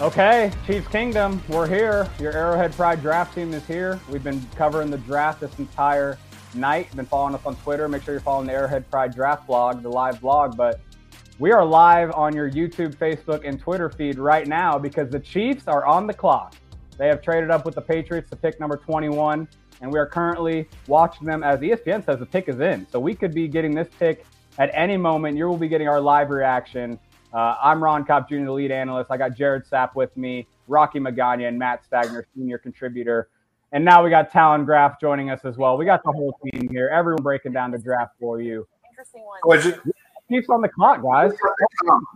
Okay, Chiefs Kingdom, we're here. Your Arrowhead Pride draft team is here. We've been covering the draft this entire night. Been following us on Twitter. Make sure you're following the Arrowhead Pride draft blog, the live blog. But we are live on your YouTube, Facebook, and Twitter feed right now because the Chiefs are on the clock. They have traded up with the Patriots to pick number 21, and we are currently watching them as ESPN says the pick is in. So we could be getting this pick at any moment. You will be getting our live reaction uh, I'm Ron Kopp Jr., the lead analyst. I got Jared Sapp with me, Rocky Magana, and Matt Stagner, senior contributor. And now we got Talon Graff joining us as well. We got the whole team here, everyone breaking down the draft for you. Interesting one. Chiefs on the clock, guys.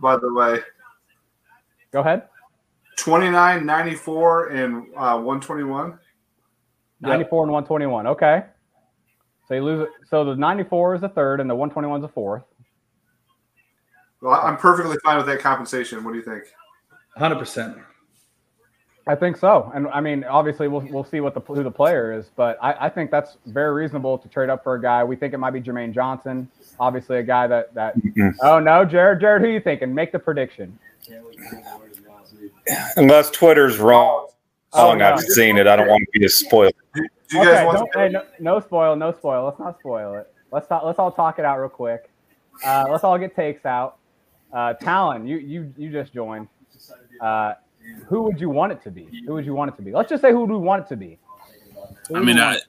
By the way, go ahead. 29, 94, and uh, 121. 94 and 121. Okay. So you lose it. So the 94 is the third, and the 121 is the fourth. Well, I'm perfectly fine with that compensation. What do you think? 100%. I think so, and I mean, obviously, we'll we'll see what the who the player is, but I, I think that's very reasonable to trade up for a guy. We think it might be Jermaine Johnson, obviously a guy that that. Mm-hmm. Oh no, Jared, Jared, who you thinking? Make the prediction. Unless Twitter's wrong, oh, no. I've seen it. I don't want to be a spoiler. Do, do you okay, guys want hey, no, no, spoil, no spoil. Let's not spoil it. Let's talk, let's all talk it out real quick. Uh, let's all get takes out. Uh, Talon, you you you just joined. Uh, who would you want it to be? Who would you want it to be? Let's just say who would we want it to be? I mean, I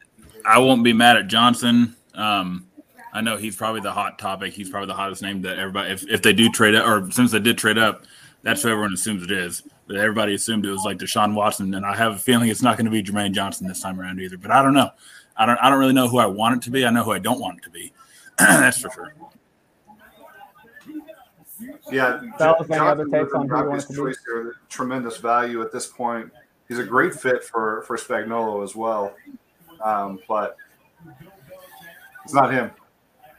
I won't be mad at Johnson. Um, I know he's probably the hot topic. He's probably the hottest name that everybody. If, if they do trade up, or since they did trade up, that's who everyone assumes it is. But everybody assumed it was like Deshaun Watson, and I have a feeling it's not going to be Jermaine Johnson this time around either. But I don't know. I don't. I don't really know who I want it to be. I know who I don't want it to be. that's for sure. Yeah, Fellas, any other takes on who wants to choice here, tremendous value at this point. He's a great fit for for Spagnuolo as well, um, but it's not him.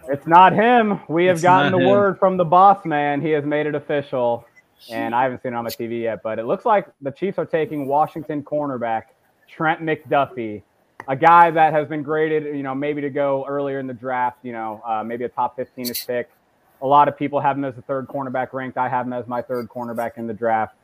It's not him. We have it's gotten the him. word from the boss man. He has made it official, and I haven't seen it on my TV yet. But it looks like the Chiefs are taking Washington cornerback Trent McDuffie, a guy that has been graded, you know, maybe to go earlier in the draft. You know, uh, maybe a top 15 pick. A lot of people have him as the third cornerback ranked. I have him as my third cornerback in the draft.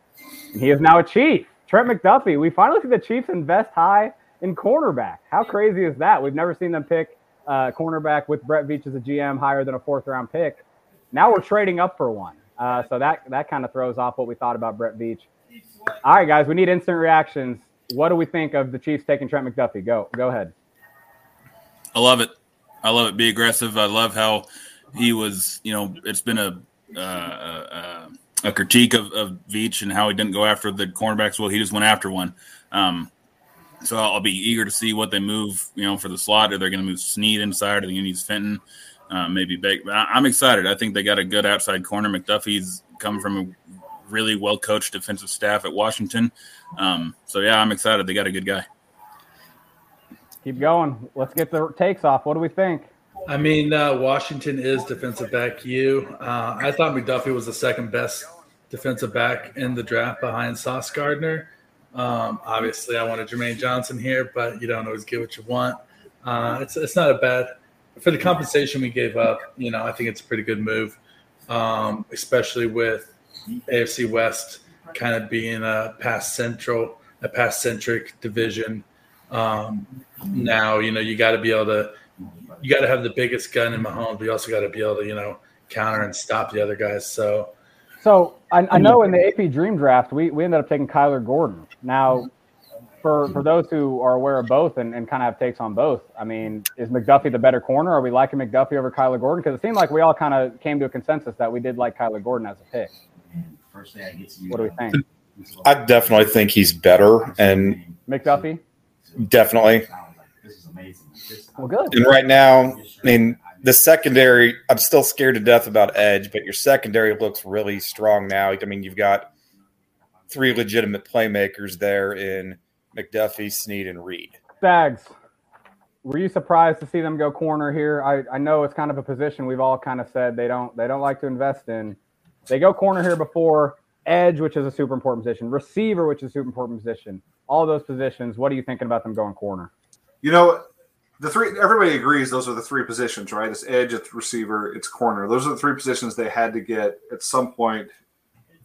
And he is now a Chief. Trent McDuffie. We finally see the Chiefs invest high in cornerback. How crazy is that? We've never seen them pick uh, cornerback with Brett Veach as a GM higher than a fourth round pick. Now we're trading up for one. Uh, so that that kind of throws off what we thought about Brett Veach. All right, guys, we need instant reactions. What do we think of the Chiefs taking Trent McDuffie? Go, go ahead. I love it. I love it. Be aggressive. I love how he was, you know, it's been a uh, uh, a critique of, of Veach and how he didn't go after the cornerbacks. Well, he just went after one. Um, so I'll be eager to see what they move, you know, for the slot. Are they going to move Sneed inside? Are they going to Fenton? Uh, maybe Bake. But I, am excited. I think they got a good outside corner. McDuffie's come from a really well coached defensive staff at Washington. Um, so yeah, I'm excited. They got a good guy. Keep going. Let's get the takes off. What do we think? I mean, uh, Washington is defensive back You, Uh, I thought McDuffie was the second best defensive back in the draft behind Sauce Gardner. Um, obviously, I wanted Jermaine Johnson here, but you don't always get what you want. Uh, it's it's not a bad for the compensation we gave up. You know, I think it's a pretty good move, um, especially with AFC West kind of being a pass central, a pass centric division. Um, now, you know, you got to be able to you got to have the biggest gun in Mahomes, but you also got to be able to, you know, counter and stop the other guys. So, so I, I know in the AP Dream Draft, we, we ended up taking Kyler Gordon. Now, for for those who are aware of both and, and kind of have takes on both, I mean, is McDuffie the better corner? Are we liking McDuffie over Kyler Gordon? Because it seemed like we all kind of came to a consensus that we did like Kyler Gordon as a pick. What do we think? I definitely think he's better, and McDuffie. Definitely. Well, good. And right now, I mean, the secondary, I'm still scared to death about edge, but your secondary looks really strong now. I mean, you've got three legitimate playmakers there in McDuffie, Sneed, and Reed. Stags, were you surprised to see them go corner here? I, I know it's kind of a position we've all kind of said they don't they don't like to invest in. They go corner here before edge, which is a super important position, receiver, which is a super important position. All those positions. What are you thinking about them going corner? You know, the three everybody agrees those are the three positions, right? It's edge, it's receiver, it's corner. Those are the three positions they had to get at some point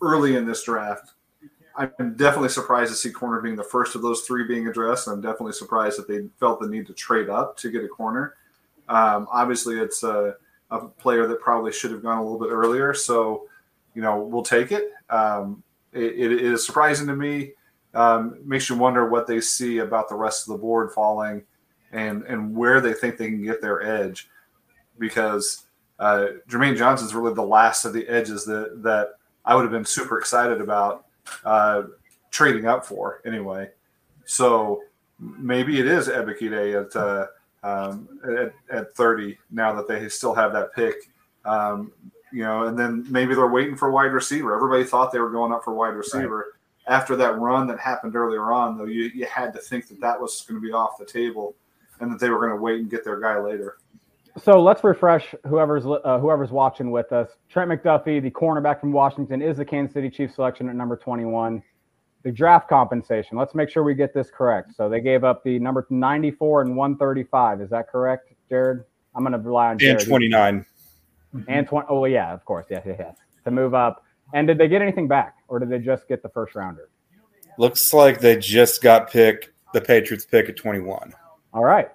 early in this draft. I'm definitely surprised to see corner being the first of those three being addressed. I'm definitely surprised that they felt the need to trade up to get a corner. Um, obviously, it's a, a, player that probably should have gone a little bit earlier. So, you know, we'll take it. Um, it, it is surprising to me. Um, makes you wonder what they see about the rest of the board falling and and where they think they can get their edge because uh, Jermaine Johnson's really the last of the edges that that I would have been super excited about uh, trading up for anyway. So maybe it is Ebiketie at, uh, um, at at 30 now that they still have that pick. Um, you know, and then maybe they're waiting for wide receiver. Everybody thought they were going up for wide receiver. Right. After that run that happened earlier on, though, you, you had to think that that was going to be off the table and that they were going to wait and get their guy later. So let's refresh whoever's uh, whoever's watching with us. Trent McDuffie, the cornerback from Washington, is the Kansas City Chiefs selection at number 21. The draft compensation. Let's make sure we get this correct. So they gave up the number 94 and 135. Is that correct, Jared? I'm going to rely on Jared. And 29. And 20. Oh, yeah, of course. Yes, yes, yes. To move up. And did they get anything back, or did they just get the first rounder? Looks like they just got pick the Patriots pick at 21. All right.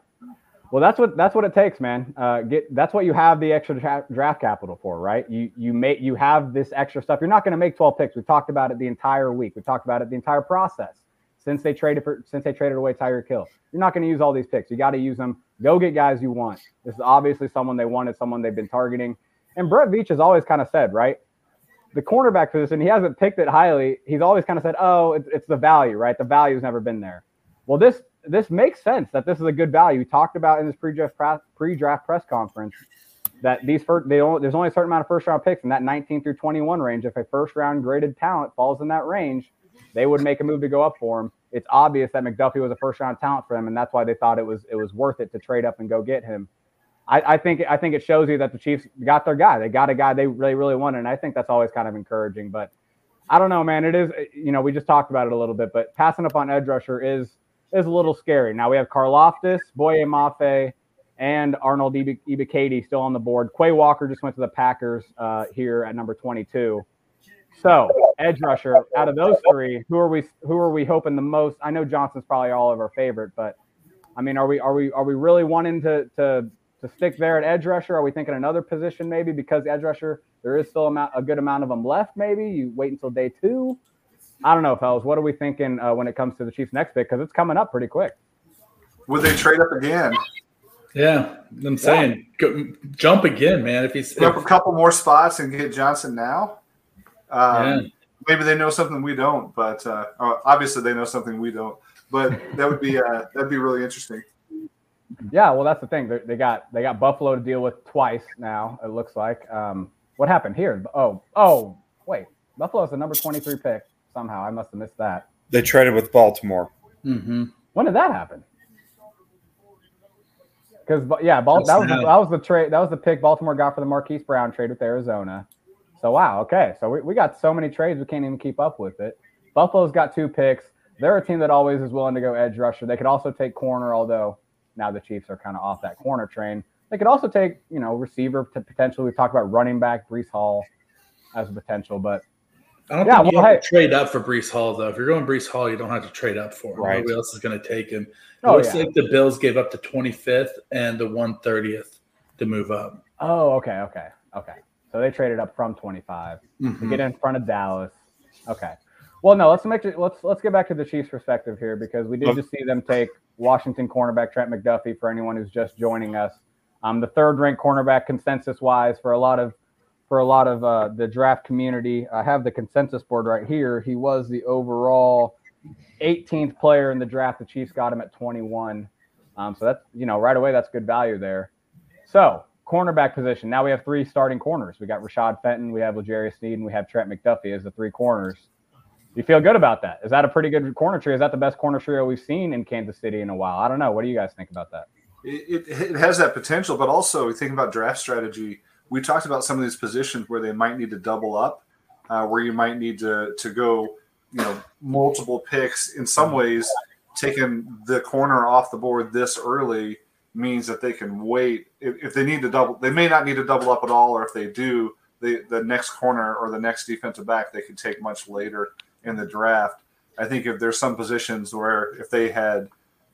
Well, that's what that's what it takes, man. Uh, get that's what you have the extra tra- draft capital for, right? You you make you have this extra stuff. You're not going to make 12 picks. We've talked about it the entire week. We've talked about it the entire process since they traded for since they traded away Tyreek Hill. You're not going to use all these picks. You got to use them. Go get guys you want. This is obviously someone they wanted, someone they've been targeting. And Brett Veach has always kind of said, right? The cornerback position, he hasn't picked it highly. He's always kind of said, oh, it's, it's the value, right? The value's never been there. Well, this this makes sense that this is a good value. We talked about in this pre-draft pre-draft press conference that these first they only, there's only a certain amount of first round picks in that 19 through 21 range. If a first round graded talent falls in that range, they would make a move to go up for him. It's obvious that McDuffie was a first round talent for them, and that's why they thought it was it was worth it to trade up and go get him. I, I think I think it shows you that the Chiefs got their guy. They got a guy they really really wanted, and I think that's always kind of encouraging. But I don't know, man. It is you know we just talked about it a little bit, but passing up on edge rusher is is a little scary. Now we have Karlaftis, Boye Mafe, and Arnold Ebiketie still on the board. Quay Walker just went to the Packers uh, here at number 22. So edge rusher, out of those three, who are we who are we hoping the most? I know Johnson's probably all of our favorite, but I mean, are we are we are we really wanting to to to stick there at edge rusher? Are we thinking another position maybe because edge rusher there is still a, a good amount of them left? Maybe you wait until day two. I don't know, fellas. What are we thinking uh, when it comes to the Chiefs' next pick? Because it's coming up pretty quick. Would they trade up again? Yeah, I'm saying yeah. go, jump again, man. If he's up a couple more spots and get Johnson now, um, yeah. maybe they know something we don't. But uh, uh, obviously, they know something we don't. But that would be uh, that'd be really interesting. Yeah, well, that's the thing. They, they, got they got Buffalo to deal with twice now. It looks like. Um, what happened here? Oh, oh, wait. Buffalo's the number twenty three pick somehow. I must have missed that. They traded with Baltimore. Mm-hmm. When did that happen? Because yeah, Bal- that was the, that was the trade. That was the pick Baltimore got for the Marquise Brown trade with Arizona. So wow, okay, so we, we got so many trades we can't even keep up with it. Buffalo's got two picks. They're a team that always is willing to go edge rusher. They could also take corner, although now the Chiefs are kind of off that corner train. They could also take you know receiver to potentially. We've talked about running back Breece Hall as a potential, but I don't yeah, think you well, have hey. to trade up for Breece Hall though. If you're going Breece Hall, you don't have to trade up for him. Right. Nobody else is going to take him. It oh, looks yeah. like the Bills gave up the 25th and the 130th to move up. Oh, okay, okay, okay. So they traded up from 25 mm-hmm. to get in front of Dallas. Okay. Well, no, let's make it, let's let's get back to the Chiefs' perspective here because we did just see them take Washington cornerback Trent McDuffie. For anyone who's just joining us, um, the third-ranked cornerback consensus-wise for a lot of for a lot of uh, the draft community. I have the consensus board right here. He was the overall 18th player in the draft. The Chiefs got him at 21. Um, so that's you know right away that's good value there. So cornerback position. Now we have three starting corners. We got Rashad Fenton, we have L'Jarius Sneed, and we have Trent McDuffie as the three corners. You feel good about that? Is that a pretty good corner trio? Is that the best corner trio we've seen in Kansas City in a while? I don't know. What do you guys think about that? It, it, has that potential, but also thinking about draft strategy. We talked about some of these positions where they might need to double up, uh, where you might need to to go, you know, multiple picks. In some ways, taking the corner off the board this early means that they can wait. If, if, they need to double, they may not need to double up at all, or if they do, the the next corner or the next defensive back they could take much later in the draft. I think if there's some positions where if they had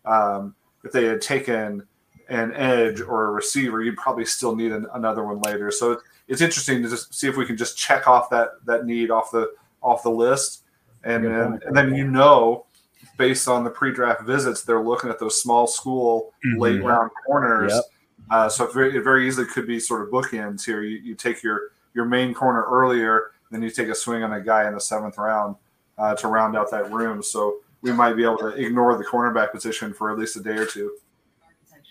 um, if they had taken an edge or a receiver, you'd probably still need an, another one later. So it's interesting to just see if we can just check off that that need off the off the list, and and, and then you know based on the pre-draft visits, they're looking at those small school mm-hmm. late round corners. Yep. Uh, so it very, it very easily could be sort of bookends here. You, you take your your main corner earlier, then you take a swing on a guy in the seventh round uh, to round out that room. So we might be able to ignore the cornerback position for at least a day or two.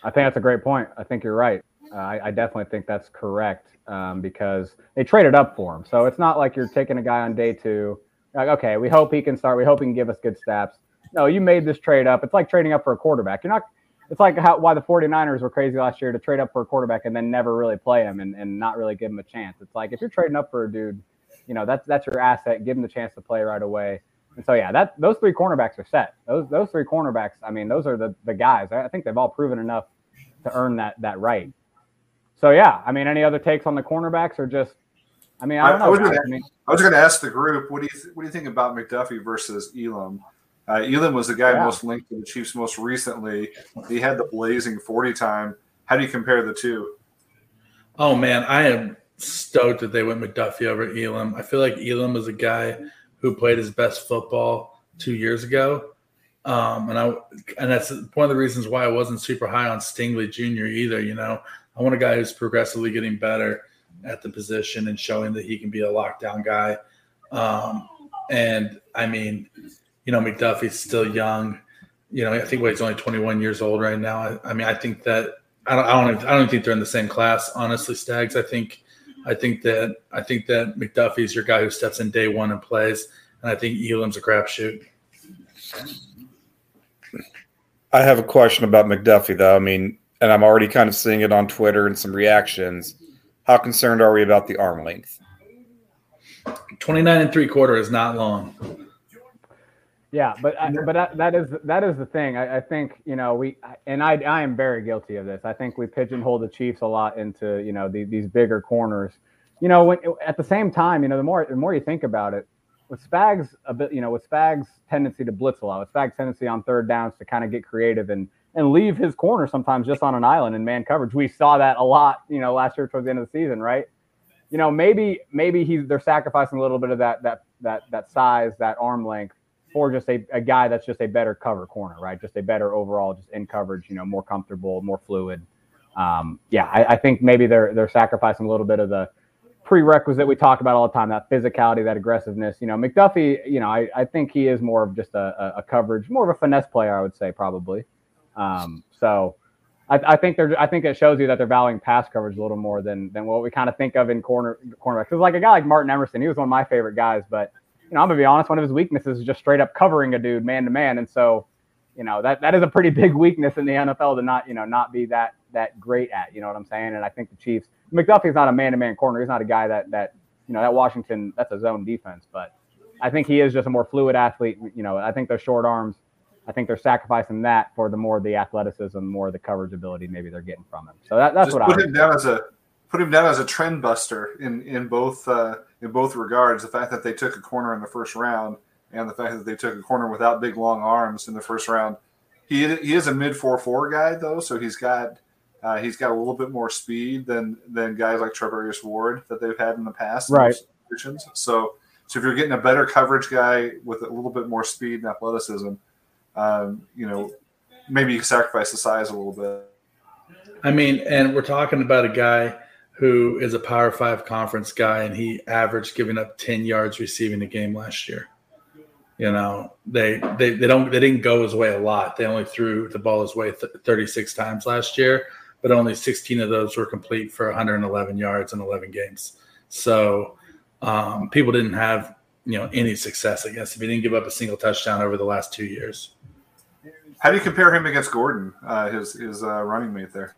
I think that's a great point. I think you're right. Uh, I, I, definitely think that's correct um, because they traded up for him. So it's not like you're taking a guy on day two. Like, okay, we hope he can start. We hope he can give us good stats. No, you made this trade up. It's like trading up for a quarterback. You're not. It's like how why the 49ers were crazy last year to trade up for a quarterback and then never really play him and, and not really give him a chance. It's like if you're trading up for a dude, you know that's that's your asset. Give him the chance to play right away. And so yeah, that those three cornerbacks are set. Those those three cornerbacks. I mean, those are the the guys. I think they've all proven enough to earn that that right. So yeah, I mean, any other takes on the cornerbacks or just? I mean, I don't know. I was going to ask the group, what do you th- what do you think about McDuffie versus Elam? Uh, Elam was the guy yeah. most linked to the Chiefs most recently. He had the blazing 40 time. How do you compare the two? Oh, man. I am stoked that they went McDuffie over Elam. I feel like Elam was a guy who played his best football two years ago. Um, and I and that's one of the reasons why I wasn't super high on Stingley Jr. either. You know, I want a guy who's progressively getting better at the position and showing that he can be a lockdown guy. Um, and I mean, you know, McDuffie's still young. You know, I think well, he's only 21 years old right now. I, I mean, I think that I don't, I don't, I don't think they're in the same class. Honestly, Stags. I think, I think that, I think that McDuffie's your guy who steps in day one and plays, and I think Elam's a crapshoot. I have a question about McDuffie, though. I mean, and I'm already kind of seeing it on Twitter and some reactions. How concerned are we about the arm length? 29 and three quarter is not long. Yeah, but I, but that, that is that is the thing. I, I, think you know we and I I am very guilty of this. I think we pigeonhole the Chiefs a lot into you know the, these bigger corners. You know, when at the same time, you know, the more the more you think about it, with Spags a bit, you know, with Spags' tendency to blitz a lot, with Spags' tendency on third downs to kind of get creative and and leave his corner sometimes just on an island in man coverage. We saw that a lot, you know, last year towards the end of the season, right? You know, maybe maybe he's they're sacrificing a little bit of that that that that size, that arm length for just a, a guy that's just a better cover corner, right? Just a better overall, just in coverage, you know, more comfortable, more fluid. Um, yeah, I, I, think maybe they're they're sacrificing a little bit of the prerequisite we talk about all the time, that physicality, that aggressiveness. You know, McDuffie, you know, I, I think he is more of just a, a coverage, more of a finesse player, I would say probably. Um, so I, I, think they're I think it shows you that they're valuing pass coverage a little more than than what we kind of think of in corner cornerbacks. Because like a guy like Martin Emerson, he was one of my favorite guys, but you know, I'm gonna be honest, one of his weaknesses is just straight up covering a dude man to man, and so, you know, that that is a pretty big weakness in the NFL to not, you know, not be that that great at. You know what I'm saying? And I think the Chiefs, McDuffie's not a man to man corner. He's not a guy that that you know that Washington that's a zone defense, but I think he is just a more fluid athlete. You know, I think those short arms. I think they're sacrificing that for the more the athleticism, more the coverage ability maybe they're getting from him. So that, that's just what put I him down as a put him down as a trend buster in in both uh, in both regards. The fact that they took a corner in the first round, and the fact that they took a corner without big long arms in the first round. He he is a mid four four guy though, so he's got uh, he's got a little bit more speed than than guys like Charvarius Ward that they've had in the past. Right. So So if you're getting a better coverage guy with a little bit more speed and athleticism, um, you know, maybe you sacrifice the size a little bit. I mean, and we're talking about a guy who is a Power Five conference guy, and he averaged giving up ten yards receiving a game last year. You know, they they they don't they didn't go his way a lot. They only threw the ball his way th- 36 times last year, but only 16 of those were complete for 111 yards in 11 games. So um, people didn't have you know any success. I guess if he didn't give up a single touchdown over the last two years. How do you compare him against Gordon, uh, his his uh, running mate there?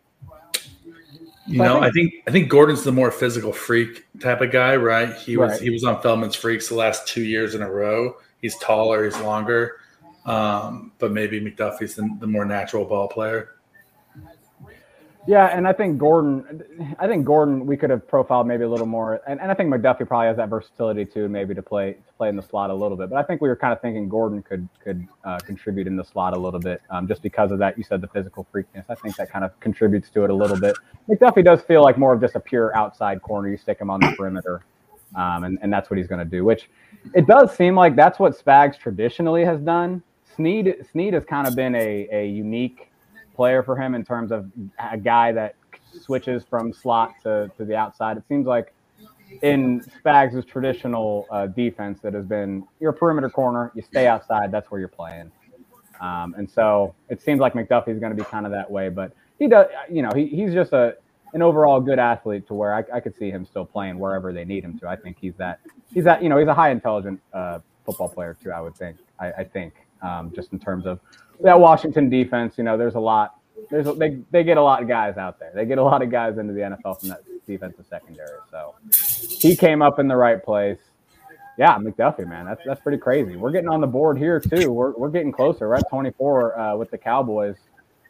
You know, I think I think Gordon's the more physical freak type of guy, right? He was right. he was on Feldman's Freaks the last two years in a row. He's taller, he's longer, um, but maybe McDuffie's the, the more natural ball player. Yeah, and I think Gordon, I think Gordon, we could have profiled maybe a little more, and, and I think McDuffie probably has that versatility too, maybe to play to play in the slot a little bit. But I think we were kind of thinking Gordon could could uh, contribute in the slot a little bit, um, just because of that. You said the physical freakness. I think that kind of contributes to it a little bit. McDuffie does feel like more of just a pure outside corner. You stick him on the perimeter, um, and and that's what he's going to do. Which it does seem like that's what Spags traditionally has done. Sneed Sneed has kind of been a a unique player for him in terms of a guy that switches from slot to, to the outside. It seems like in Spags' traditional uh, defense that has been your perimeter corner, you stay outside, that's where you're playing. Um, and so it seems like McDuffie's going to be kind of that way, but he does, you know, he, he's just a an overall good athlete to where I, I could see him still playing wherever they need him to. I think he's that he's that you know he's a high intelligent uh, football player too. I would think. I, I think um, just in terms of that Washington defense, you know, there's a lot. There's a, they they get a lot of guys out there. They get a lot of guys into the NFL from that defensive secondary. So he came up in the right place. Yeah, McDuffie, man, that's that's pretty crazy. We're getting on the board here too. We're we're getting closer. We're at 24 uh, with the Cowboys.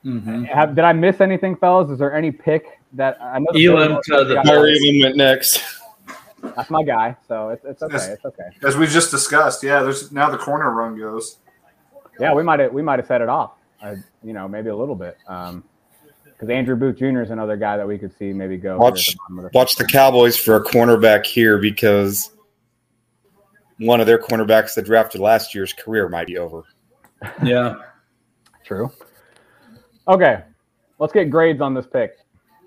Mm-hmm. Have, did I miss anything, fellas? Is there any pick that I know? Elam to the Elam went next. That's my guy, so it's, it's okay. As, it's okay. As we just discussed, yeah. There's now the corner run goes. Yeah, we might have we might have set it off. Uh, you know, maybe a little bit. Um, because Andrew Booth Jr. is another guy that we could see maybe go. Watch, the watch the Cowboys for a cornerback here because one of their cornerbacks that drafted last year's career might be over. Yeah, true. Okay, let's get grades on this pick.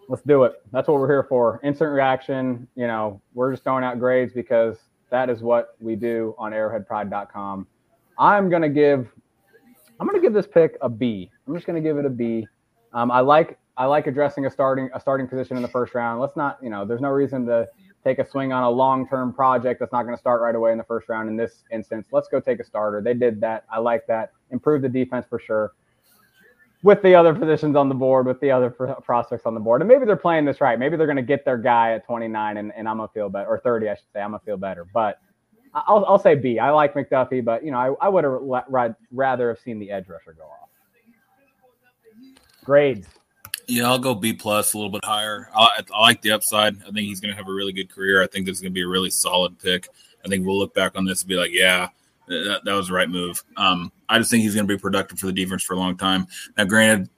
Let's do it. That's what we're here for. Instant reaction. You know, we're just throwing out grades because that is what we do on arrowheadpride.com. I'm going to give I'm going to give this pick a B. I'm just going to give it a B. Um, I like I like addressing a starting a starting position in the first round. Let's not, you know, there's no reason to take a swing on a long-term project that's not going to start right away in the first round in this instance. Let's go take a starter. They did that. I like that. Improve the defense for sure. With the other positions on the board, with the other prospects on the board, and maybe they're playing this right. Maybe they're going to get their guy at 29, and, and I'm gonna feel better, or 30, I should say. I'm gonna feel better. But I'll, I'll say B. I like McDuffie, but you know, I, I would have rather have seen the edge rusher go off. Grades. Yeah, I'll go B plus, a little bit higher. I, I like the upside. I think he's going to have a really good career. I think this is going to be a really solid pick. I think we'll look back on this and be like, yeah, that, that was the right move. Um, I just think he's going to be productive for the defense for a long time. Now, granted,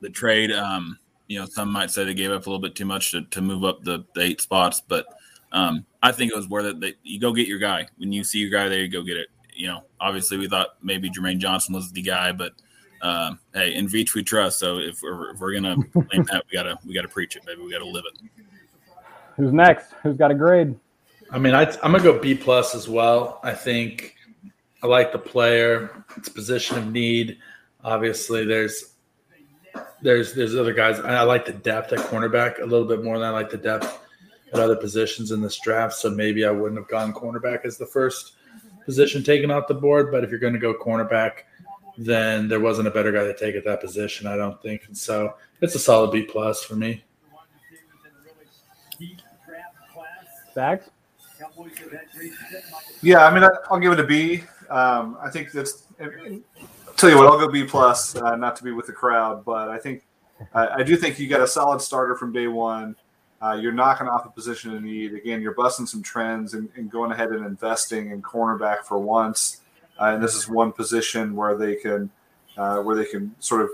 the trade, um, you know, some might say they gave up a little bit too much to, to move up the, the eight spots, but um, I think it was worth it. That you go get your guy when you see your guy there, you go get it. You know, obviously we thought maybe Jermaine Johnson was the guy, but um, hey, in Veach we trust. So if we're, if we're gonna claim that, we gotta we gotta preach it, baby. We gotta live it. Who's next? Who's got a grade? I mean, I, am gonna go B plus as well. I think I like the player. It's position of need. Obviously, there's there's there's other guys. I, I like the depth at cornerback a little bit more than I like the depth at other positions in this draft. So maybe I wouldn't have gone cornerback as the first position taken off the board. But if you're going to go cornerback, then there wasn't a better guy to take at that position, I don't think. And so it's a solid B plus for me. Stags? Yeah, I mean, I, will give it a B. Um, I think that's. I'll tell you what, I'll go B plus. Uh, not to be with the crowd, but I think I, I do think you got a solid starter from day one. Uh, you're knocking off a position of need. Again, you're busting some trends and, and going ahead and investing in cornerback for once. Uh, and this is one position where they can uh, where they can sort of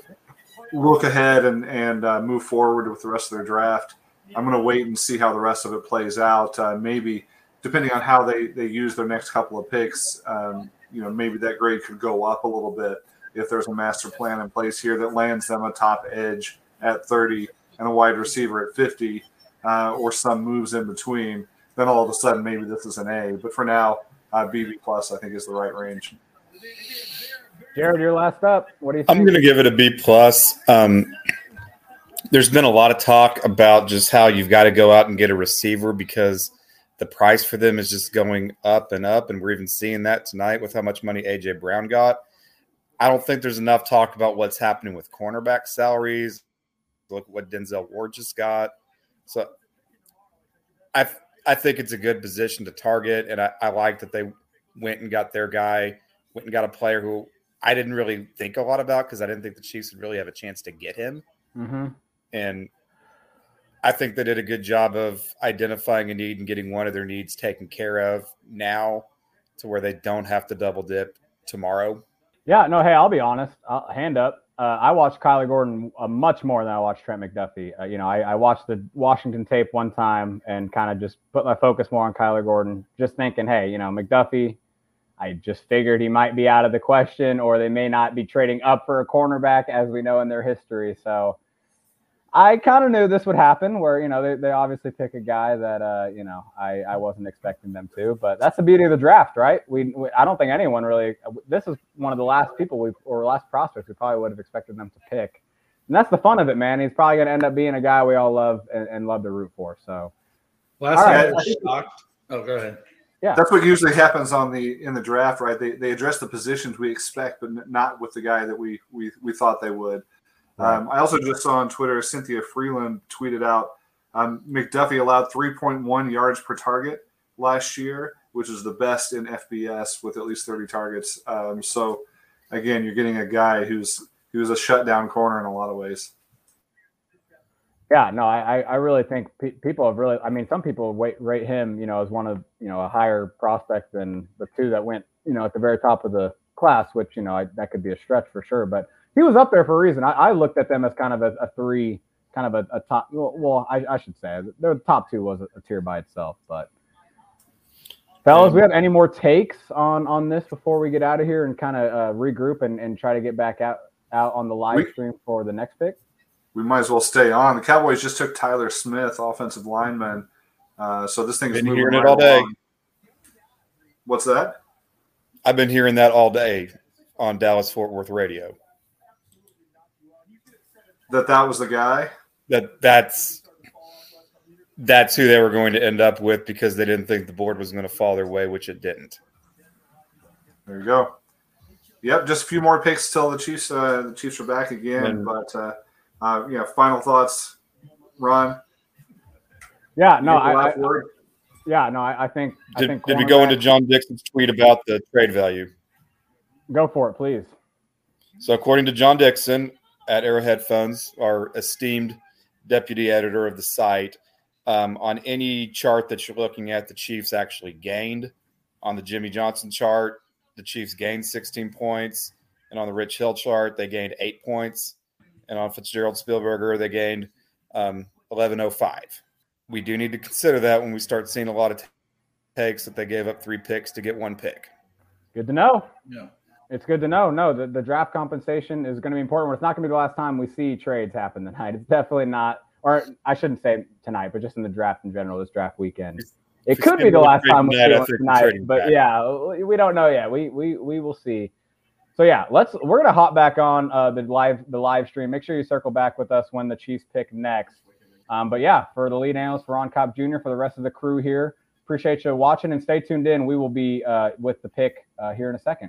look ahead and and uh, move forward with the rest of their draft. I'm going to wait and see how the rest of it plays out. Uh, maybe depending on how they they use their next couple of picks, um, you know, maybe that grade could go up a little bit if there's a master plan in place here that lands them a top edge at 30 and a wide receiver at 50, uh, or some moves in between. Then all of a sudden, maybe this is an A. But for now, uh, BB plus I think is the right range. Jared, you're last up. What do you? Think? I'm going to give it a B plus. Um, there's been a lot of talk about just how you've got to go out and get a receiver because the price for them is just going up and up, and we're even seeing that tonight with how much money AJ Brown got. I don't think there's enough talk about what's happening with cornerback salaries. Look what Denzel Ward just got. So I I think it's a good position to target, and I, I like that they went and got their guy, went and got a player who I didn't really think a lot about because I didn't think the Chiefs would really have a chance to get him. Mm-hmm. And I think they did a good job of identifying a need and getting one of their needs taken care of now to where they don't have to double dip tomorrow. Yeah, no, hey, I'll be honest. I'll, hand up. Uh, I watched Kyler Gordon uh, much more than I watched Trent McDuffie. Uh, you know, I, I, watched the Washington tape one time and kind of just put my focus more on Kyler Gordon, just thinking, hey, you know, McDuffie, I just figured he might be out of the question or they may not be trading up for a cornerback as we know in their history. So I kind of knew this would happen where, you know, they, they obviously pick a guy that, uh, you know, I, I wasn't expecting them to, but that's the beauty of the draft, right? We, we, I don't think anyone really, this is one of the last people we, or last prospects we probably would have expected them to pick. And that's the fun of it, man. He's probably going to end up being a guy we all love and, and love to root for. So, last right. I was shocked. Oh, go ahead. Yeah, that's what usually happens on the in the draft, right? They they address the positions we expect, but not with the guy that we we we thought they would. Um, I also just saw on Twitter Cynthia Frelund tweeted out um, McDuffie allowed 3.1 yards per target last year, which is the best in FBS with at least 30 targets. Um, so again, you're getting a guy who's who's a shutdown corner in a lot of ways. Yeah, no, I, I really think pe- people have really. I mean, some people rate, rate him, you know, as one of you know a higher prospect than the two that went, you know, at the very top of the class, which you know I, that could be a stretch for sure. But he was up there for a reason. I, I looked at them as kind of a, a three, kind of a, a top. Well, well I, I, should say the top two was a, a tier by itself. But fellas, we have any more takes on on this before we get out of here and kind of uh, regroup and, and try to get back out out on the live we, stream for the next pick? We might as well stay on. The Cowboys just took Tyler Smith, offensive lineman. Uh, so this thing's been moving hearing right it all day. What's that? I've been hearing that all day on Dallas Fort Worth radio that that was the guy that that's that's who they were going to end up with because they didn't think the board was going to fall their way, which it didn't. There you go. Yep, just a few more picks till the Chiefs. Uh, the Chiefs are back again. And, but uh, uh, yeah, final thoughts, Ron. Yeah, no, I, I, yeah, no, I, I think. Did, I think did we go into John Dixon's tweet about the trade value? Go for it, please. So, according to John Dixon, at Arrowhead Funds, our esteemed deputy editor of the site. Um, on any chart that you're looking at, the Chiefs actually gained. On the Jimmy Johnson chart, the Chiefs gained 16 points. And on the Rich Hill chart, they gained eight points. And on Fitzgerald Spielberger, they gained um, 1105. We do need to consider that when we start seeing a lot of takes that they gave up three picks to get one pick. Good to know. Yeah. It's good to know. No, the, the draft compensation is going to be important. It's not going to be the last time we see trades happen tonight. It's definitely not, or I shouldn't say tonight, but just in the draft in general, this draft weekend. It could be the last time we see it tonight, but back. yeah, we don't know yet. We we we will see. So yeah, let's we're gonna hop back on uh, the live the live stream. Make sure you circle back with us when the Chiefs pick next. Um, but yeah, for the lead analyst for Ron Kopp Jr. for the rest of the crew here, appreciate you watching and stay tuned in. We will be uh, with the pick uh, here in a second.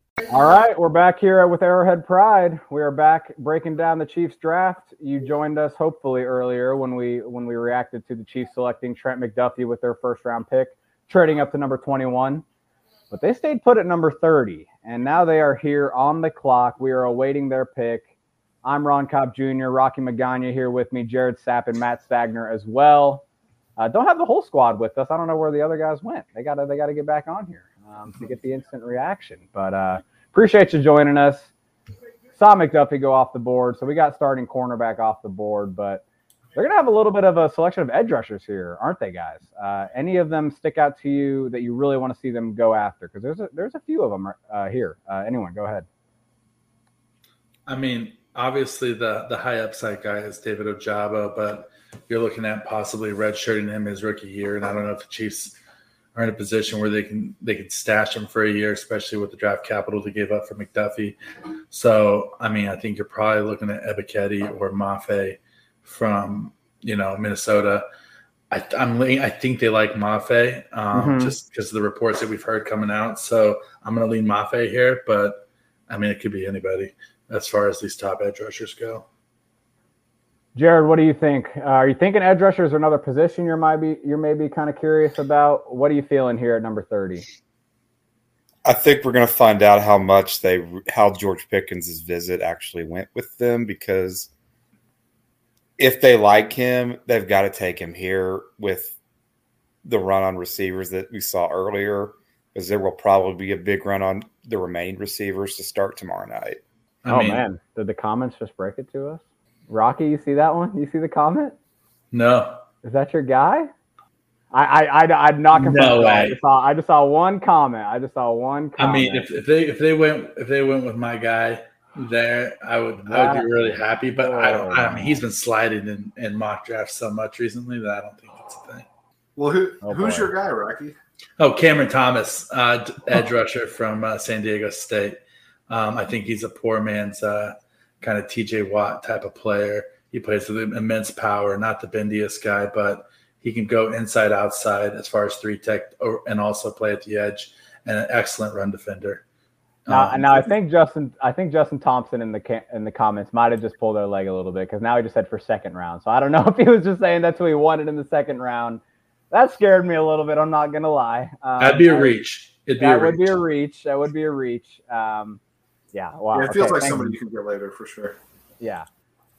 All right, we're back here with Arrowhead Pride. We are back breaking down the Chiefs draft. You joined us hopefully earlier when we when we reacted to the Chiefs selecting Trent McDuffie with their first round pick, trading up to number 21. But they stayed put at number 30, and now they are here on the clock. We are awaiting their pick. I'm Ron Kopp Jr., Rocky Magana here with me, Jared Sapp and Matt Stagner as well. Uh, don't have the whole squad with us. I don't know where the other guys went. They gotta they gotta get back on here um, to get the instant reaction. But uh, appreciate you joining us. Saw McDuffie go off the board, so we got starting cornerback off the board, but they're going to have a little bit of a selection of edge rushers here, aren't they, guys? Uh, any of them stick out to you that you really want to see them go after? Because there's a, there's a few of them uh, here. Uh, anyone, go ahead. I mean, obviously the the high upside guy is David Ojabo, but you're looking at possibly redshirting him his rookie year, and I don't know if the Chiefs are in a position where they can they can stash him for a year, especially with the draft capital to gave up for McDuffie. So, I mean, I think you're probably looking at Ebiketie or Mafe from you know Minnesota. I, I'm I think they like Mafe um, mm-hmm. just because of the reports that we've heard coming out. So I'm going to lean Mafe here, but I mean it could be anybody as far as these top edge rushers go. Jared, what do you think? Uh, are you thinking edge rushers are another position you're maybe you're maybe kind of curious about? What are you feeling here at number thirty? I think we're going to find out how much they how George Pickens' visit actually went with them because if they like him, they've got to take him here with the run on receivers that we saw earlier, because there will probably be a big run on the remaining receivers to start tomorrow night. I oh mean, man, did the comments just break it to us? Rocky, you see that one? You see the comment? No. Is that your guy? I I I'd, I'd knock him. No way. I just, saw, I just saw one comment. I just saw one. Comment. I mean, if, if they if they went if they went with my guy there, I would I would be really happy. But I don't. I mean, he's been sliding in, in mock drafts so much recently that I don't think it's a thing. Well, who oh, who's boy. your guy, Rocky? Oh, Cameron Thomas, uh, edge rusher from uh, San Diego State. Um, I think he's a poor man's uh, kind of TJ Watt type of player. He plays with immense power, not the bendiest guy, but he can go inside, outside as far as three tech, and also play at the edge, and an excellent run defender. Now, um, now I think Justin, I think Justin Thompson in the in the comments might have just pulled their leg a little bit because now he just said for second round. So I don't know if he was just saying that's who he wanted in the second round. That scared me a little bit. I'm not gonna lie. Um, That'd be a reach. It'd be that would be a reach. That would be a reach. Um, yeah. Wow. Yeah, it feels okay, like somebody you. can get later for sure. Yeah.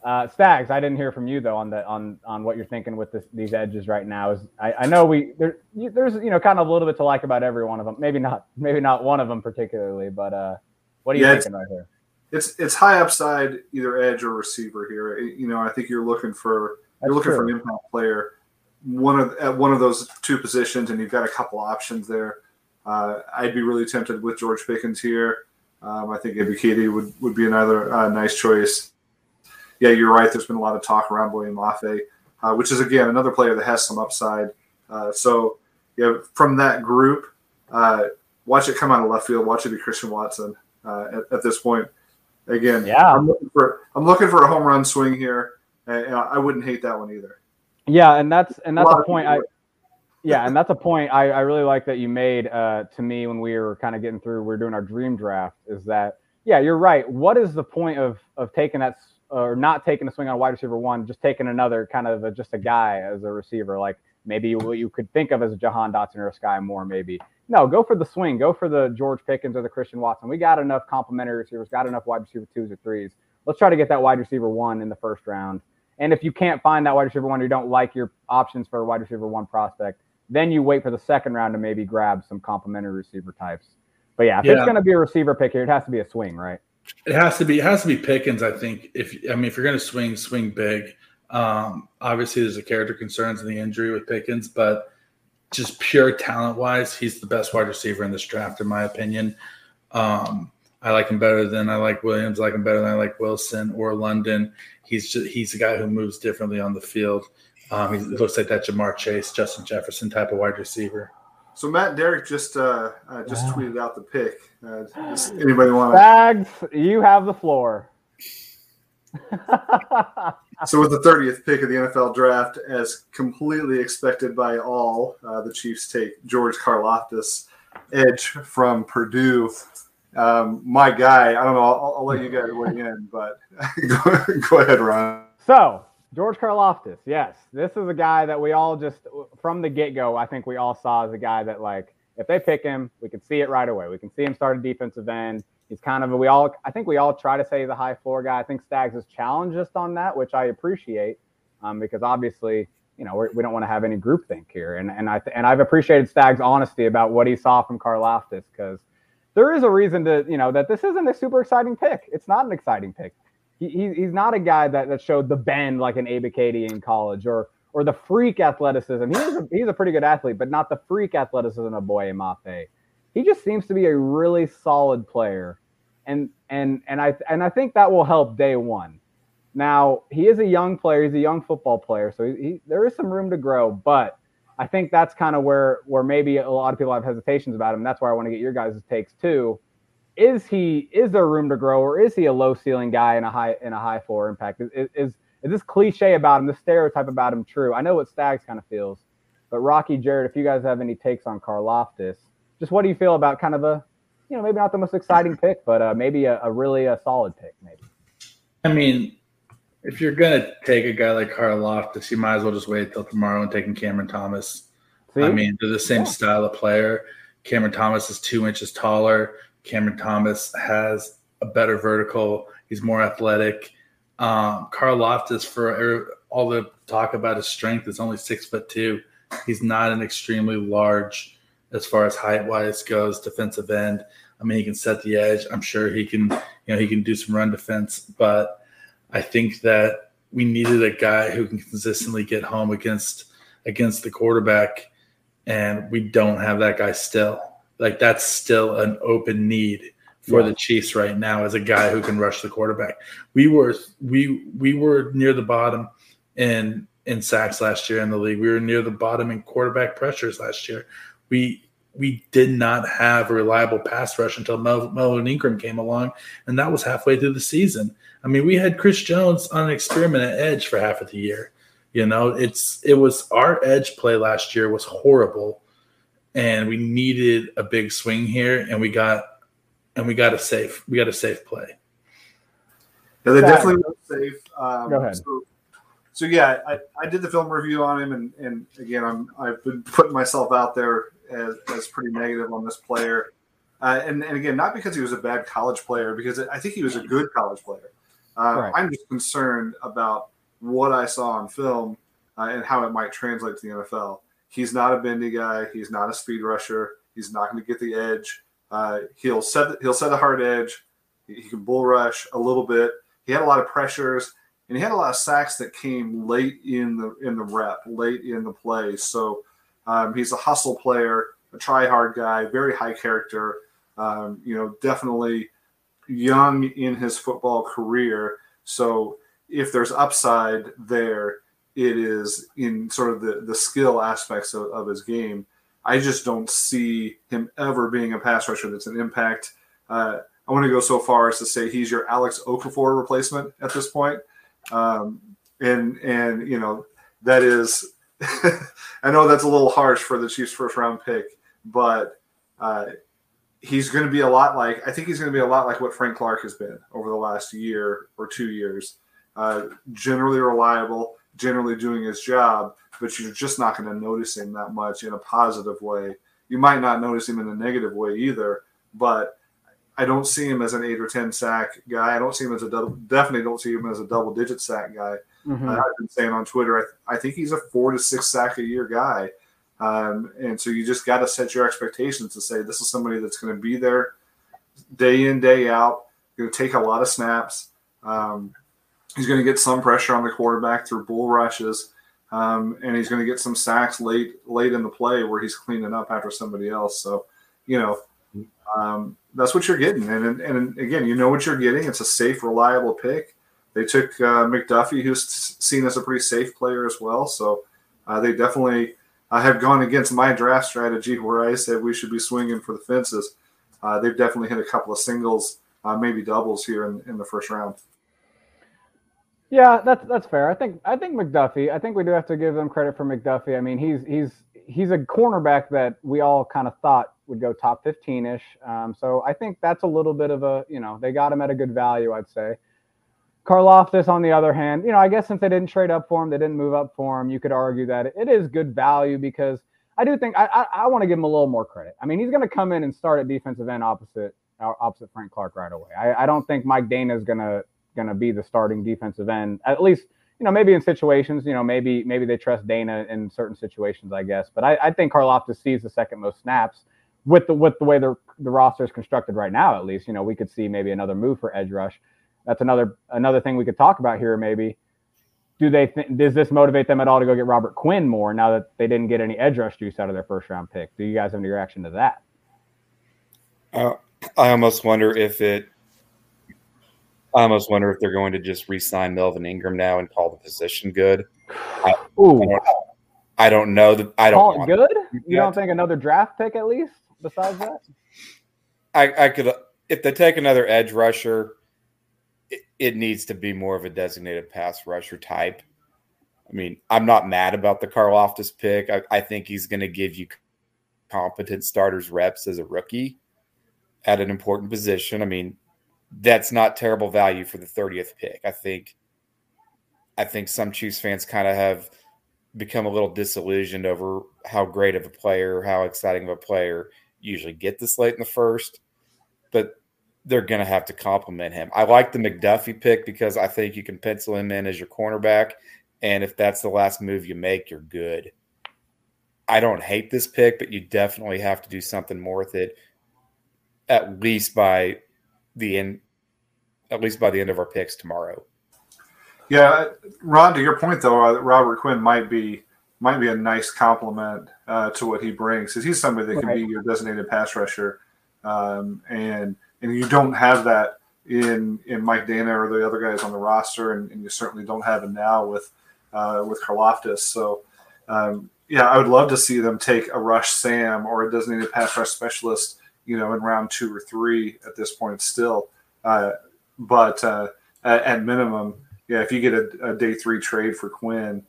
Uh, Stags, I didn't hear from you though on the on on what you're thinking with this, these edges right now. Is I, I know we there, there's you know kind of a little bit to like about every one of them. Maybe not maybe not one of them particularly, but uh, what are you yeah, thinking right here? It's it's high upside either edge or receiver here. You know, I think you're looking for That's you're looking true. for an impact player, one of at one of those two positions, and you've got a couple options there. Uh, I'd be really tempted with George Pickens here. Um, I think Ebiketie would, would be another uh, nice choice. Yeah, you're right. There's been a lot of talk around William Mafe, uh, which is, again, another player that has some upside. Uh, so, yeah, from that group, uh, watch it come out of left field. Watch it be Christian Watson uh, at, at, this point. Again, yeah, I'm looking for I'm looking for a home run swing here, and I wouldn't hate that one either. Yeah, and that's and that's a, a point I yeah, and that's a point I, I really like that you made uh, to me when we were kind of getting through. We are doing our dream draft. Is that yeah, you're right. What is the point of of taking that or not taking a swing on a wide receiver one, just taking another kind of a, just a guy as a receiver, like maybe what you could think of as a Jahan Dotson or a Skyy Moore, maybe. No, go for the swing. Go for the George Pickens or the Christian Watson. We got enough complementary receivers, got enough wide receiver twos or threes. Let's try to get that wide receiver one in the first round. And if you can't find that wide receiver one, or you don't like your options for a wide receiver one prospect, then you wait for the second round to maybe grab some complementary receiver types. But yeah, if yeah. it's going to be a receiver pick here, it has to be a swing, right? It has to be. It has to be Pickens. I think. If I mean, if you're going to swing, swing big. Um, obviously, there's a character concerns in the injury with Pickens, but just pure talent wise, he's the best wide receiver in this draft, in my opinion. Um, I like him better than I like Williams. I like him better than I like Wilson or London. He's just, he's a guy who moves differently on the field. Um, he looks like that Ja'Marr Chase, Justin Jefferson type of wide receiver. So Matt Derrick just uh, uh, just wow. tweeted out the pick. Uh, anybody want? Stags, you have the floor. so with the 30th pick of the NFL draft, as completely expected by all, uh, the Chiefs take George Karlaftis, edge from Purdue. Um, my guy, I don't know. I'll, I'll, let you guys weigh in, but go, go ahead, Ron. So George Karlaftis, yes, this is a guy that we all just from the get go. I think we all saw as a guy that like if they pick him, we can see it right away. We can see him start a defensive end. He's kind of a, we all I think we all try to say he's a high floor guy. I think Stags has challenged us on that, which I appreciate um, because obviously you know we're, we do not want to have any groupthink here, and and I and I've appreciated Stags' honesty about what he saw from Karlaftis because there is a reason to you know that this isn't a super exciting pick. It's not an exciting pick he, he's not a guy that, that showed the bend like an Ebiketie in college or or the freak athleticism. He is a, he's a pretty good athlete, but not the freak athleticism of Boye Mafe. He just seems to be a really solid player, and and and I and I think that will help day one. Now he is a young player. He's a young football player, so he, he, there is some room to grow. But I think that's kind of where where maybe a lot of people have hesitations about him. That's why I want to get your guys' takes too is he is there room to grow or is he a low ceiling guy in a high in a high floor impact? Is, is, is this cliche about him, this stereotype about him true? I know what Stags kind of feels, but Rocky, Jared, if you guys have any takes on Karlaftis, just what do you feel about kind of a, you know, maybe not the most exciting pick, but uh, maybe a, a really a solid pick, maybe. I mean, if you're gonna take a guy like Karlaftis, you might as well just wait till tomorrow and take Cameron Thomas. See? I mean, they're the same yeah. style of player. Cameron Thomas is two inches taller. Cameron Thomas has a better vertical. He's more athletic. Um, Loftus, for all the talk about his strength, is only six foot two. He's not an extremely large, as far as height wise goes, defensive end. I mean, he can set the edge. I'm sure he can, you know, he can do some run defense. But I think that we needed a guy who can consistently get home against against the quarterback, and we don't have that guy still. Like that's still an open need for yeah. the Chiefs right now as a guy who can rush the quarterback. We were we we were near the bottom in in sacks last year in the league. We were near the bottom in quarterback pressures last year. We we did not have a reliable pass rush until Mel, Melvin Ingram came along, and that was halfway through the season. I mean, we had Chris Jones on an experiment at edge for half of the year. You know, it's it was our edge play last year was horrible and we needed a big swing here, and we got and we got a safe we got a safe play. Yeah, they definitely were safe. Um, Go ahead. So, so yeah, I, I did the film review on him, and, and again, I'm I've been putting myself out there as, as pretty negative on this player, uh, and and again, not because he was a bad college player, because I think he was a good college player. Uh, right. I'm just concerned about what I saw on film uh, and how it might translate to the NFL. He's not a bendy guy. He's not a speed rusher. He's not going to get the edge. Uh, he'll set he'll set a hard edge. He, can bull rush a little bit. He had a lot of pressures and he had a lot of sacks that came late in the in the rep, late in the play. So um, he's a hustle player, a try hard guy, very high character. Um, you know, definitely young in his football career. So if there's upside there, it is in sort of the, the skill aspects of, of his game. I just don't see him ever being a pass rusher that's an impact. Uh, I want to go so far as to say he's your Alex Okafor replacement at this point. Um, and and you know that is I know that's a little harsh for the Chiefs first round pick, but uh, he's going to be a lot like I think he's going to be a lot like what Frank Clark has been over the last year or two years. Uh, generally reliable, generally doing his job, but you're just not going to notice him that much in a positive way. You might not notice him in a negative way either, but I don't see him as an eight or ten sack guy. I don't see him as a double. Definitely don't see him as a double digit sack guy. Mm-hmm. Uh, I've been saying on Twitter. I, I, think he's a four to six sack a year guy, um, and so you just got to set your expectations to say this is somebody that's going to be there day in day out. Going to take a lot of snaps. Um, He's going to get some pressure on the quarterback through bull rushes, um, and he's going to get some sacks late late in the play where he's cleaning up after somebody else. So, you know, um, that's what you're getting. And, and again, you know what you're getting. It's a safe, reliable pick. They took uh, McDuffie, who's seen as a pretty safe player as well. So uh, they definitely uh, have gone against my draft strategy where I said we should be swinging for the fences. Uh, they've definitely hit a couple of singles, uh, maybe doubles here in, in the first round. Yeah, that's that's fair. I think I think McDuffie. I think we do have to give them credit for McDuffie. I mean, he's he's he's a cornerback that we all kind of thought would go top 15 ish. Um, so I think that's a little bit of a, you know, they got him at a good value, I'd say. Karlaftis, on the other hand, you know, I guess since they didn't trade up for him, they didn't move up for him, you could argue that it is good value because I do think I, I, I want to give him a little more credit. I mean, he's going to come in and start at defensive end opposite uh, opposite Frank Clark right away. I, I don't think Mike Danna is going to going to be the starting defensive end at least you know, maybe in situations, you know, maybe maybe they trust Danna in certain situations, I guess. But I, I think Karlaftis sees the second most snaps with the with the way the the roster is constructed right now. At least, you know, we could see maybe another move for edge rush. That's another another thing we could talk about here. Maybe do they th- does this motivate them at all to go get Robert Quinn more now that they didn't get any edge rush juice out of their first round pick? Do you guys have any reaction to that? Uh, I almost wonder if it Um, I almost wonder if they're going to just re-sign Melvin Ingram now and call the position good. I, Ooh. I don't, I don't know that I don't call it good. You don't think another draft pick at least besides that? I, I could if they take another edge rusher, it, it needs to be more of a designated pass rusher type. I mean, I'm not mad about the Karlaftis pick. I, I think he's going to give you competent starters reps as a rookie at an important position. I mean, that's not terrible value for the 30th pick. I think I think some Chiefs fans kind of have become a little disillusioned over how great of a player, how exciting of a player usually get this late in the first, but they're going to have to complement him. I like the McDuffie pick because I think you can pencil him in as your cornerback. And if that's the last move you make, you're good. I don't hate this pick, but you definitely have to do something more with it, at least by the end, at least by the end of our picks tomorrow. Yeah, Ron, to your point though, uh, Robert Quinn might be might be a nice complement uh, to what he brings because he's somebody that can right. be your designated pass rusher, um, and and you don't have that in in Mike Danna or the other guys on the roster, and, and you certainly don't have it now with uh, with Karlaftis. So. Um, yeah, I would love to see them take a rush Sam or a designated pass rush specialist you know, in round two or three at this point still. Uh, but uh, at, at, minimum, yeah, if you get a, a, day three trade for Quinn,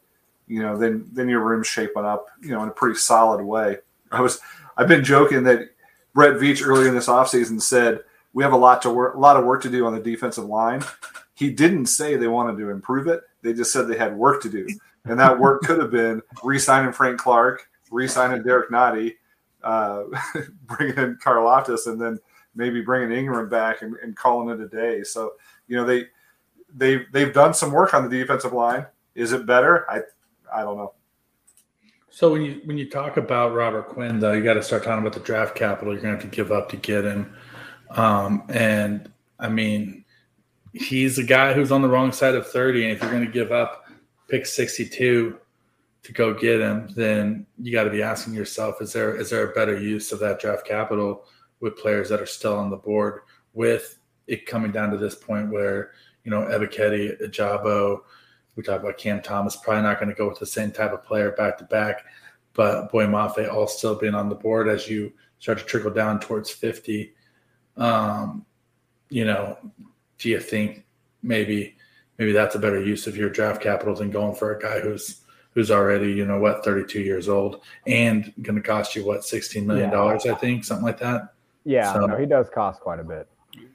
you know, then then your room's shaping up, you know, in a pretty solid way. I was I've been joking that Brett Veach earlier in this offseason said we have a lot to work a lot of work to do on the defensive line. He didn't say they wanted to improve it. They just said they had work to do. And that work could have been re-signing Frank Clark, re-signing Derrick Nnadi, uh, bringing in Karlaftis and then maybe bringing Ingram back and, and, calling it a day. So you know they they they've done some work on the defensive line. Is it better? I I don't know. So when you when you talk about Robert Quinn, though, you got to start talking about the draft capital you're going to have to give up to get him. Um, and I mean, he's a guy who's on the wrong side of 30, and if you're going to give up pick 62 to go get him, then you got to be asking yourself: Is there is there a better use of that draft capital with players that are still on the board? With it coming down to this point where you know Ebiketie, Ojabo, we talk about Cam Thomas, probably not going to go with the same type of player back to back, but Boye Mafe all still being on the board as you start to trickle down towards fifty. Um, you know, do you think maybe maybe that's a better use of your draft capital than going for a guy who's who's already, you know, what, 32 years old and going to cost you, what, $16 million, yeah. I think, something like that. Yeah, so, no, he does cost quite a bit.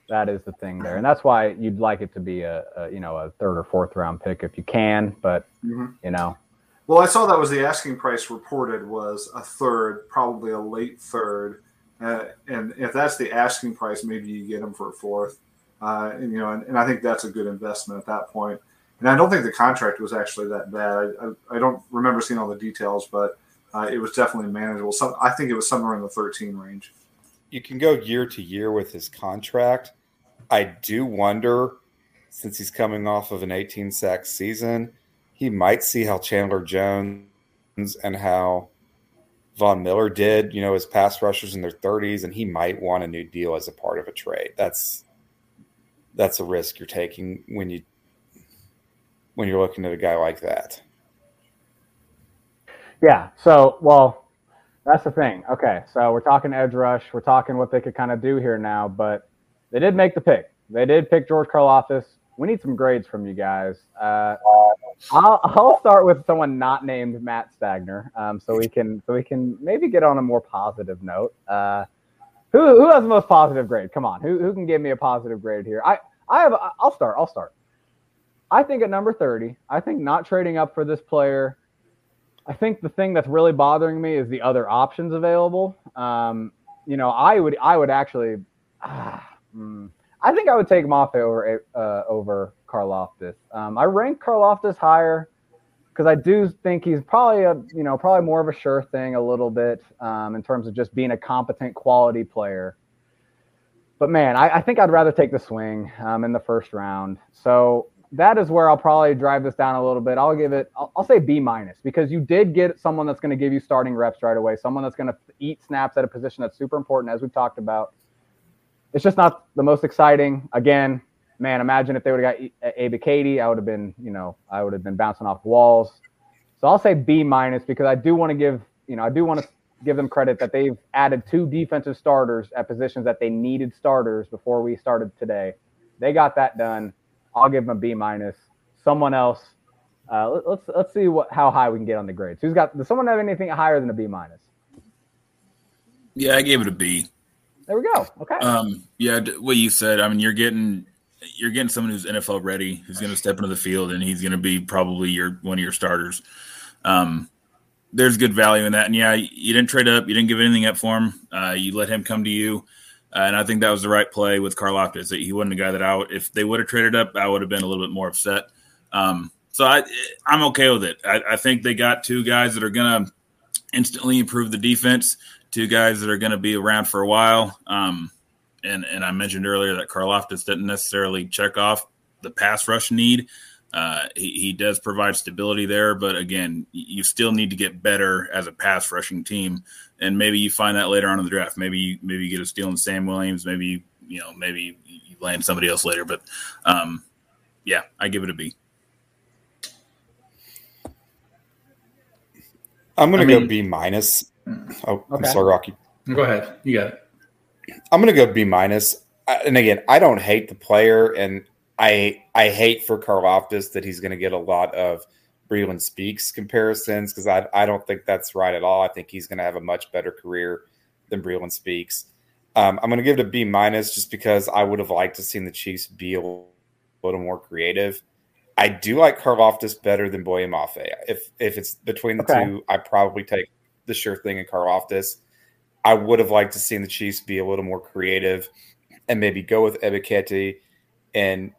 That is the thing there. And that's why you'd like it to be a, a you know, a third or fourth round pick if you can, but, mm-hmm. you know. Well, I saw that was the asking price reported was a third, probably a late third. Uh, and if that's the asking price, maybe you get him for a fourth. Uh, and, you know, and, and I think that's a good investment at that point. And I don't think the contract was actually that bad. I, I, I don't remember seeing all the details, but uh, it was definitely manageable. Some, I think it was somewhere in the 13 range. You can go year to year with his contract. I do wonder, since he's coming off of an 18 sack season, he might see how Chandler Jones and how Von Miller did. You know, his pass rushers in their 30s, and he might want a new deal as a part of a trade. That's that's a risk you're taking when you when you're looking at a guy like that. Yeah. So, well, that's the thing. Okay. So we're talking edge rush. We're talking what they could kind of do here now, but they did make the pick. They did pick George Karlaftis. We need some grades from you guys. Uh, I'll, I'll start with someone not named Matt Stagner, um, so we can so we can maybe get on a more positive note. Uh, who who has the most positive grade? Come on, who who can give me a positive grade here? I I have. I'll start. I'll start. I think at number thirty, I think not trading up for this player. I think the thing that's really bothering me is the other options available. Um, you know, I would I would actually. Ah, mm, I think I would take Mafe over uh, over Karlaftis. Um, I rank Karlaftis higher because I do think he's probably a you know probably more of a sure thing a little bit um, in terms of just being a competent quality player. But man, I, I think I'd rather take the swing um, in the first round. So that is where I'll probably drive this down a little bit. I'll give it, I'll, I'll say B minus because you did get someone that's going to give you starting reps right away, someone that's going to eat snaps at a position that's super important, as we've talked about. It's just not the most exciting. Again, man, imagine if they would have got Ebiketie, I would have been, you know, I would have been bouncing off walls. So I'll say B minus because I do want to give, you know, I do want to give them credit that they've added two defensive starters at positions that they needed starters before we started today. They got that done. I'll give him a B minus. Someone else, uh, let, let's let's see what how high we can get on the grades. Who's got? Does someone have anything higher than a B minus? Yeah, I gave it a B. There we go. Okay. Um, yeah, what you said. I mean, you're getting you're getting someone who's NFL ready, who's going to step into the field, and he's going to be probably your one of your starters. Um, there's good value in that, and yeah, you didn't trade up, you didn't give anything up for him. Uh, you let him come to you, uh, and I think that was the right play with Karlaftis. That he wasn't a guy that I would, if they would have traded up, I would have been a little bit more upset. Um, so I, I'm okay with it. I, I think they got two guys that are going to instantly improve the defense, two guys that are going to be around for a while. Um, and and I mentioned earlier that Karlaftis didn't necessarily check off the pass rush need. Uh, he, he does provide stability there, but again, you still need to get better as a pass rushing team. And maybe you find that later on in the draft. Maybe you, maybe you get a steal in Sam Williams. Maybe you, you know maybe you land somebody else later. But um, yeah, I give it a B. I'm going to go B minus. Oh, okay. I'm sorry, Rocky. Go ahead. You got it. I'm going to go B minus. And again, I don't hate the player, and I I hate for Karlaftis that he's going to get a lot of Breeland Speaks comparisons because I I don't think that's right at all. I think he's going to have a much better career than Breeland Speaks. Um, I'm going to give it a B minus just because I would have liked to seen the Chiefs be a little more creative. I do like Karlaftis better than Boye Mafe. If if it's between the okay. two, I probably take the sure thing in Karlaftis. I would have liked to seen the Chiefs be a little more creative and maybe go with Ebiketie and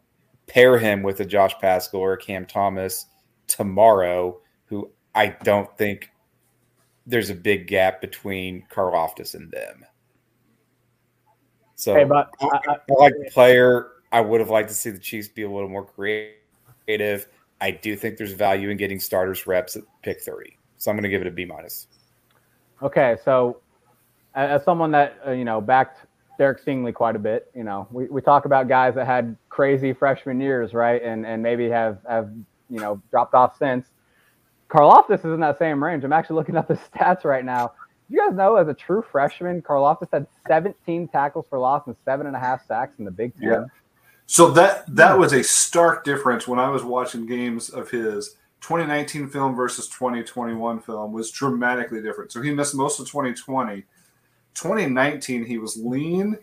pair him with a Josh Paschal or a Cam Thomas tomorrow, who I don't think there's a big gap between Karlaftis and them. So hey, but I, I, I like the player. I would have liked to see the Chiefs be a little more creative. I do think there's value in getting starters reps at pick 30. So I'm going to give it a B minus. Okay, so as someone that uh, you know backed Derek Stingley quite a bit, you know, we, we talk about guys that had crazy freshman years, right, and and maybe have have you know dropped off since. Karlaftis is in that same range. I'm actually looking up the stats right now. You guys know, as a true freshman, Karlaftis had 17 tackles for loss and seven and a half sacks in the Big Ten. Yeah. So that that was a stark difference when I was watching games of his. 2019 film versus 2021 film was dramatically different. So he missed most of 2020 2019, he was lean.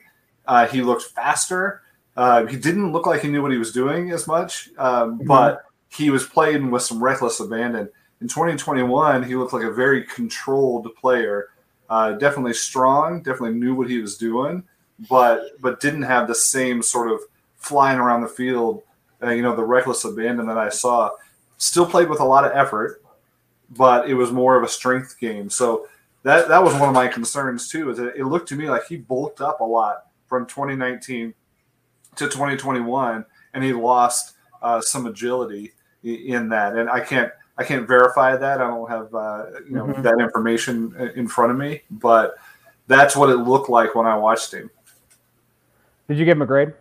Uh, he looked faster. Uh, he didn't look like he knew what he was doing as much, um, mm-hmm. but he was playing with some reckless abandon. In 2021, he looked like a very controlled player. Uh, definitely strong. Definitely knew what he was doing, but but didn't have the same sort of flying around the field. Uh, you know, the reckless abandon that I saw. Still played with a lot of effort, but it was more of a strength game. So that that was one of my concerns too. Is it, looked to me like he bulked up a lot from 2019 to 2021, and he lost uh, some agility in that. And I can't I can't verify that. I don't have uh, you know mm-hmm. that information in front of me, but that's what it looked like when I watched him. Did you give him a grade?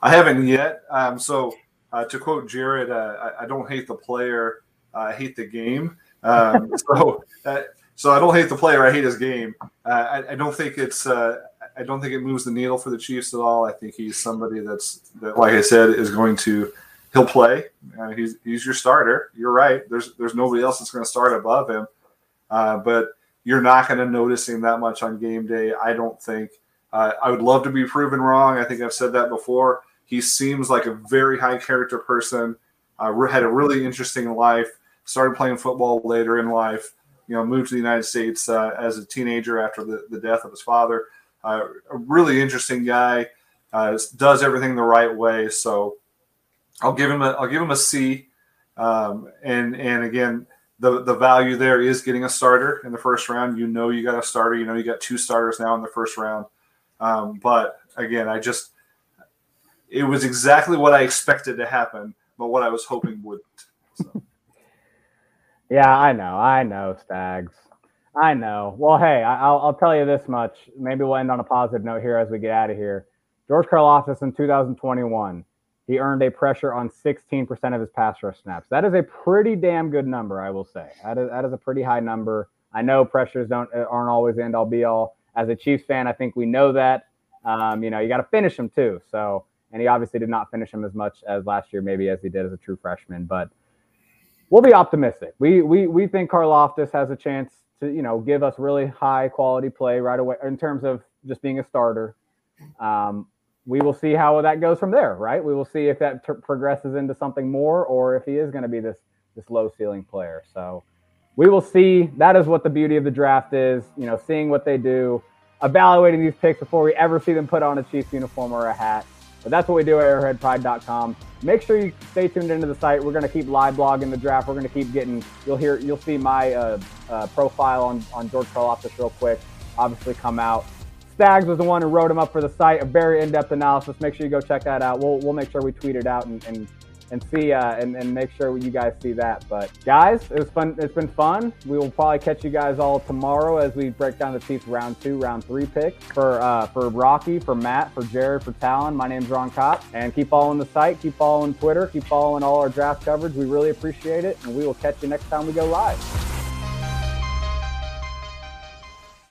I haven't yet. Um, so uh, to quote Jared, uh, I, I, don't hate the player, I hate the game. Um, so uh, so I don't hate the player, I hate his game. Uh, I, I, don't think it's uh, I don't think it moves the needle for the Chiefs at all. I think he's somebody that's that, like I said, is going to he'll play. Uh, he's he's your starter. You're right. There's there's nobody else that's going to start above him. Uh, but you're not going to notice him that much on game day. I don't think. Uh, I would love to be proven wrong. I think I've said that before. He seems like a very high character person. Uh, had a really interesting life. Started playing football later in life. You know, moved to the United States uh, as a teenager after the, the death of his father. Uh, a really interesting guy. does everything the right way. So I'll give him a I'll give him a C. Um, and and again, the the value there is getting a starter in the first round. You know you got a starter. You know you got two starters now in the first round. Um, but again, I just it was exactly what I expected to happen, but what I was hoping wouldn't. So. yeah, I know, I know, Stags. I know. Well, hey, I'll, I'll tell you this much. Maybe we'll end on a positive note here as we get out of here. George Karlaftis in 2021 he earned a pressure on 16% of his pass rush snaps. That is a pretty damn good number, I will say. That is, that is a pretty high number. I know pressures don't aren't always end all be all. As a Chiefs fan, I think we know that. Um, you know, you got to finish him too. So, and he obviously did not finish him as much as last year, maybe as he did as a true freshman. But we'll be optimistic. We we we think Karlaftis has a chance to you know give us really high quality play right away in terms of just being a starter. Um, we will see how that goes from there, right? We will see if that progresses into something more or if he is going to be this this low ceiling player. So we will see. That is what the beauty of the draft is, you know, seeing what they do, evaluating these picks before we ever see them put on a Chiefs uniform or a hat. But that's what we do at arrowheadpride.com. Make sure you stay tuned into the site. We're going to keep live blogging the draft. We're going to keep getting, you'll hear, you'll see my uh, uh, profile on, on George Karlaftis real quick, obviously come out. Stags was the one who wrote him up for the site. A very in-depth analysis. Make sure you go check that out. We'll we'll make sure we tweet it out and and, and see uh, and, and make sure you guys see that. But guys, it was fun. It's been fun. We will probably catch you guys all tomorrow as we break down the Chiefs round two, round three picks for uh, for Rocky, for Matt, for Jared, for Talon. My name's Ron Kopp, and keep following the site, keep following Twitter, keep following all our draft coverage. We really appreciate it, and we will catch you next time we go live.